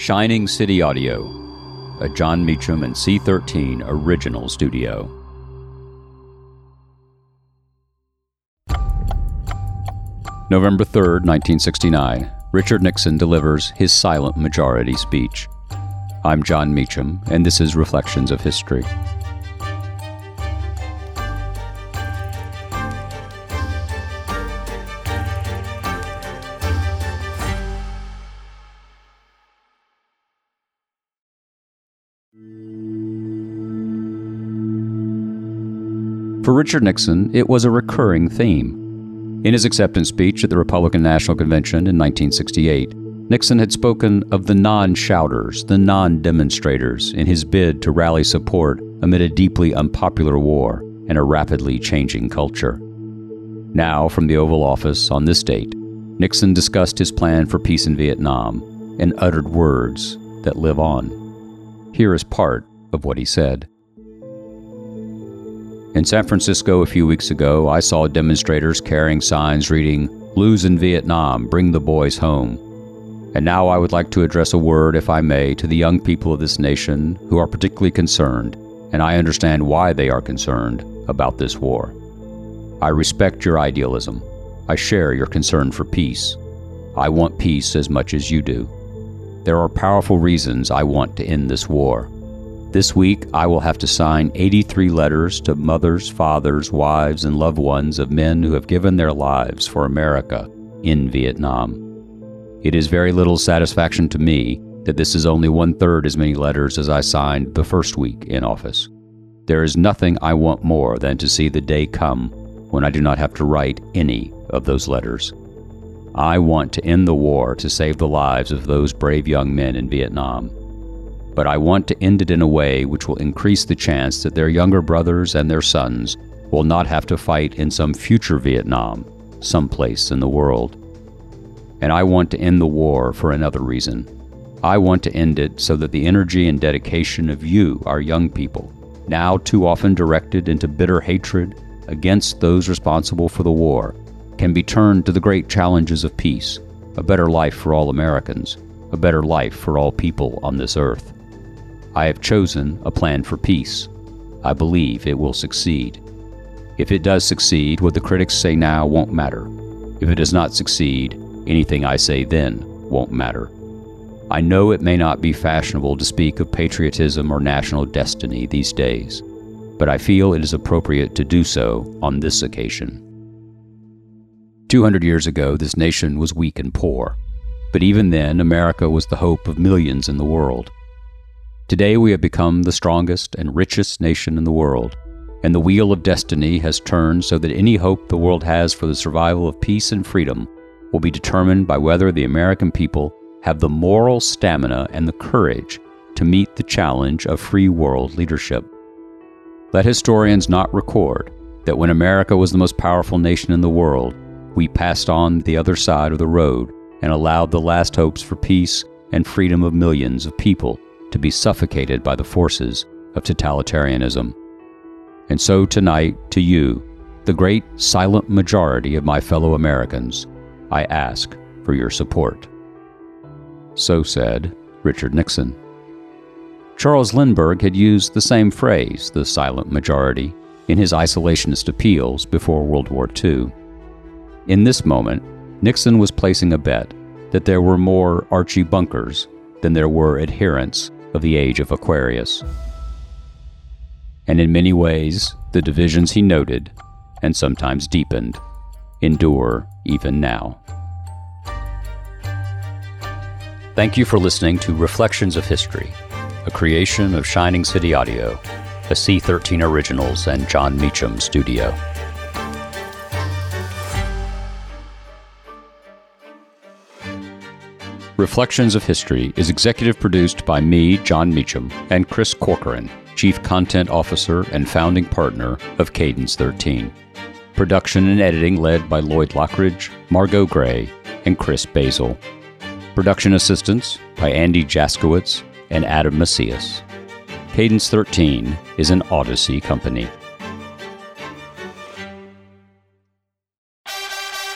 Shining City Audio, a Jon Meacham and C13 original studio. November 3rd, 1969, Richard Nixon delivers his silent majority speech. I'm Jon Meacham, and this is Reflections of History. For Richard Nixon, it was a recurring theme. In his acceptance speech at the Republican National Convention in 1968, Nixon had spoken of the non shouters, the non demonstrators, in his bid to rally support amid a deeply unpopular war and a rapidly changing culture. Now, from the Oval Office on this date, Nixon discussed his plan for peace in Vietnam and uttered words that live on. Here is part of what he said. In San Francisco a few weeks ago, I saw demonstrators carrying signs reading, Lose in Vietnam, bring the boys home. And now I would like to address a word, if I may, to the young people of this nation who are particularly concerned, and I understand why they are concerned, about this war. I respect your idealism. I share your concern for peace. I want peace as much as you do. There are powerful reasons I want to end this war. This week, I will have to sign 83 letters to mothers, fathers, wives, and loved ones of men who have given their lives for America in Vietnam. It is very little satisfaction to me that this is only one third as many letters as I signed the first week in office. There is nothing I want more than to see the day come when I do not have to write any of those letters. I want to end the war to save the lives of those brave young men in Vietnam but I want to end it in a way which will increase the chance that their younger brothers and their sons will not have to fight in some future Vietnam, someplace in the world. And I want to end the war for another reason. I want to end it so that the energy and dedication of you, our young people, now too often directed into bitter hatred against those responsible for the war, can be turned to the great challenges of peace, a better life for all Americans, a better life for all people on this earth. I have chosen a plan for peace. I believe it will succeed. If it does succeed, what the critics say now won't matter. If it does not succeed, anything I say then won't matter. I know it may not be fashionable to speak of patriotism or national destiny these days, but I feel it is appropriate to do so on this occasion. 200 years ago, this nation was weak and poor, but even then, America was the hope of millions in the world. Today we have become the strongest and richest nation in the world, and the wheel of destiny has turned so that any hope the world has for the survival of peace and freedom will be determined by whether the American people have the moral stamina and the courage to meet the challenge of free world leadership. Let historians not record that when America was the most powerful nation in the world, we passed on the other side of the road and allowed the last hopes for peace and freedom of millions of people to be suffocated by the forces of totalitarianism. And so tonight, to you, the great silent majority of my fellow Americans, I ask for your support. So said Richard Nixon. Charles Lindbergh had used the same phrase, the silent majority, in his isolationist appeals before World War II. In this moment, Nixon was placing a bet that there were more Archie Bunkers than there were adherents of the age of Aquarius. And in many ways, the divisions he noted, and sometimes deepened, endure even now. Thank you for listening to Reflections of History, a creation of Shining City Audio, a C13 Originals and Jon Meacham studio. Reflections of History is executive produced by me, Jon Meacham, and Chris Corcoran, Chief Content Officer and founding partner of Cadence 13. Production and editing led by Lloyd Lockridge, Margot Gray, and Chris Basil. Production assistance by Andy Jaskowitz and Adam Macias. Cadence 13 is an Odyssey company.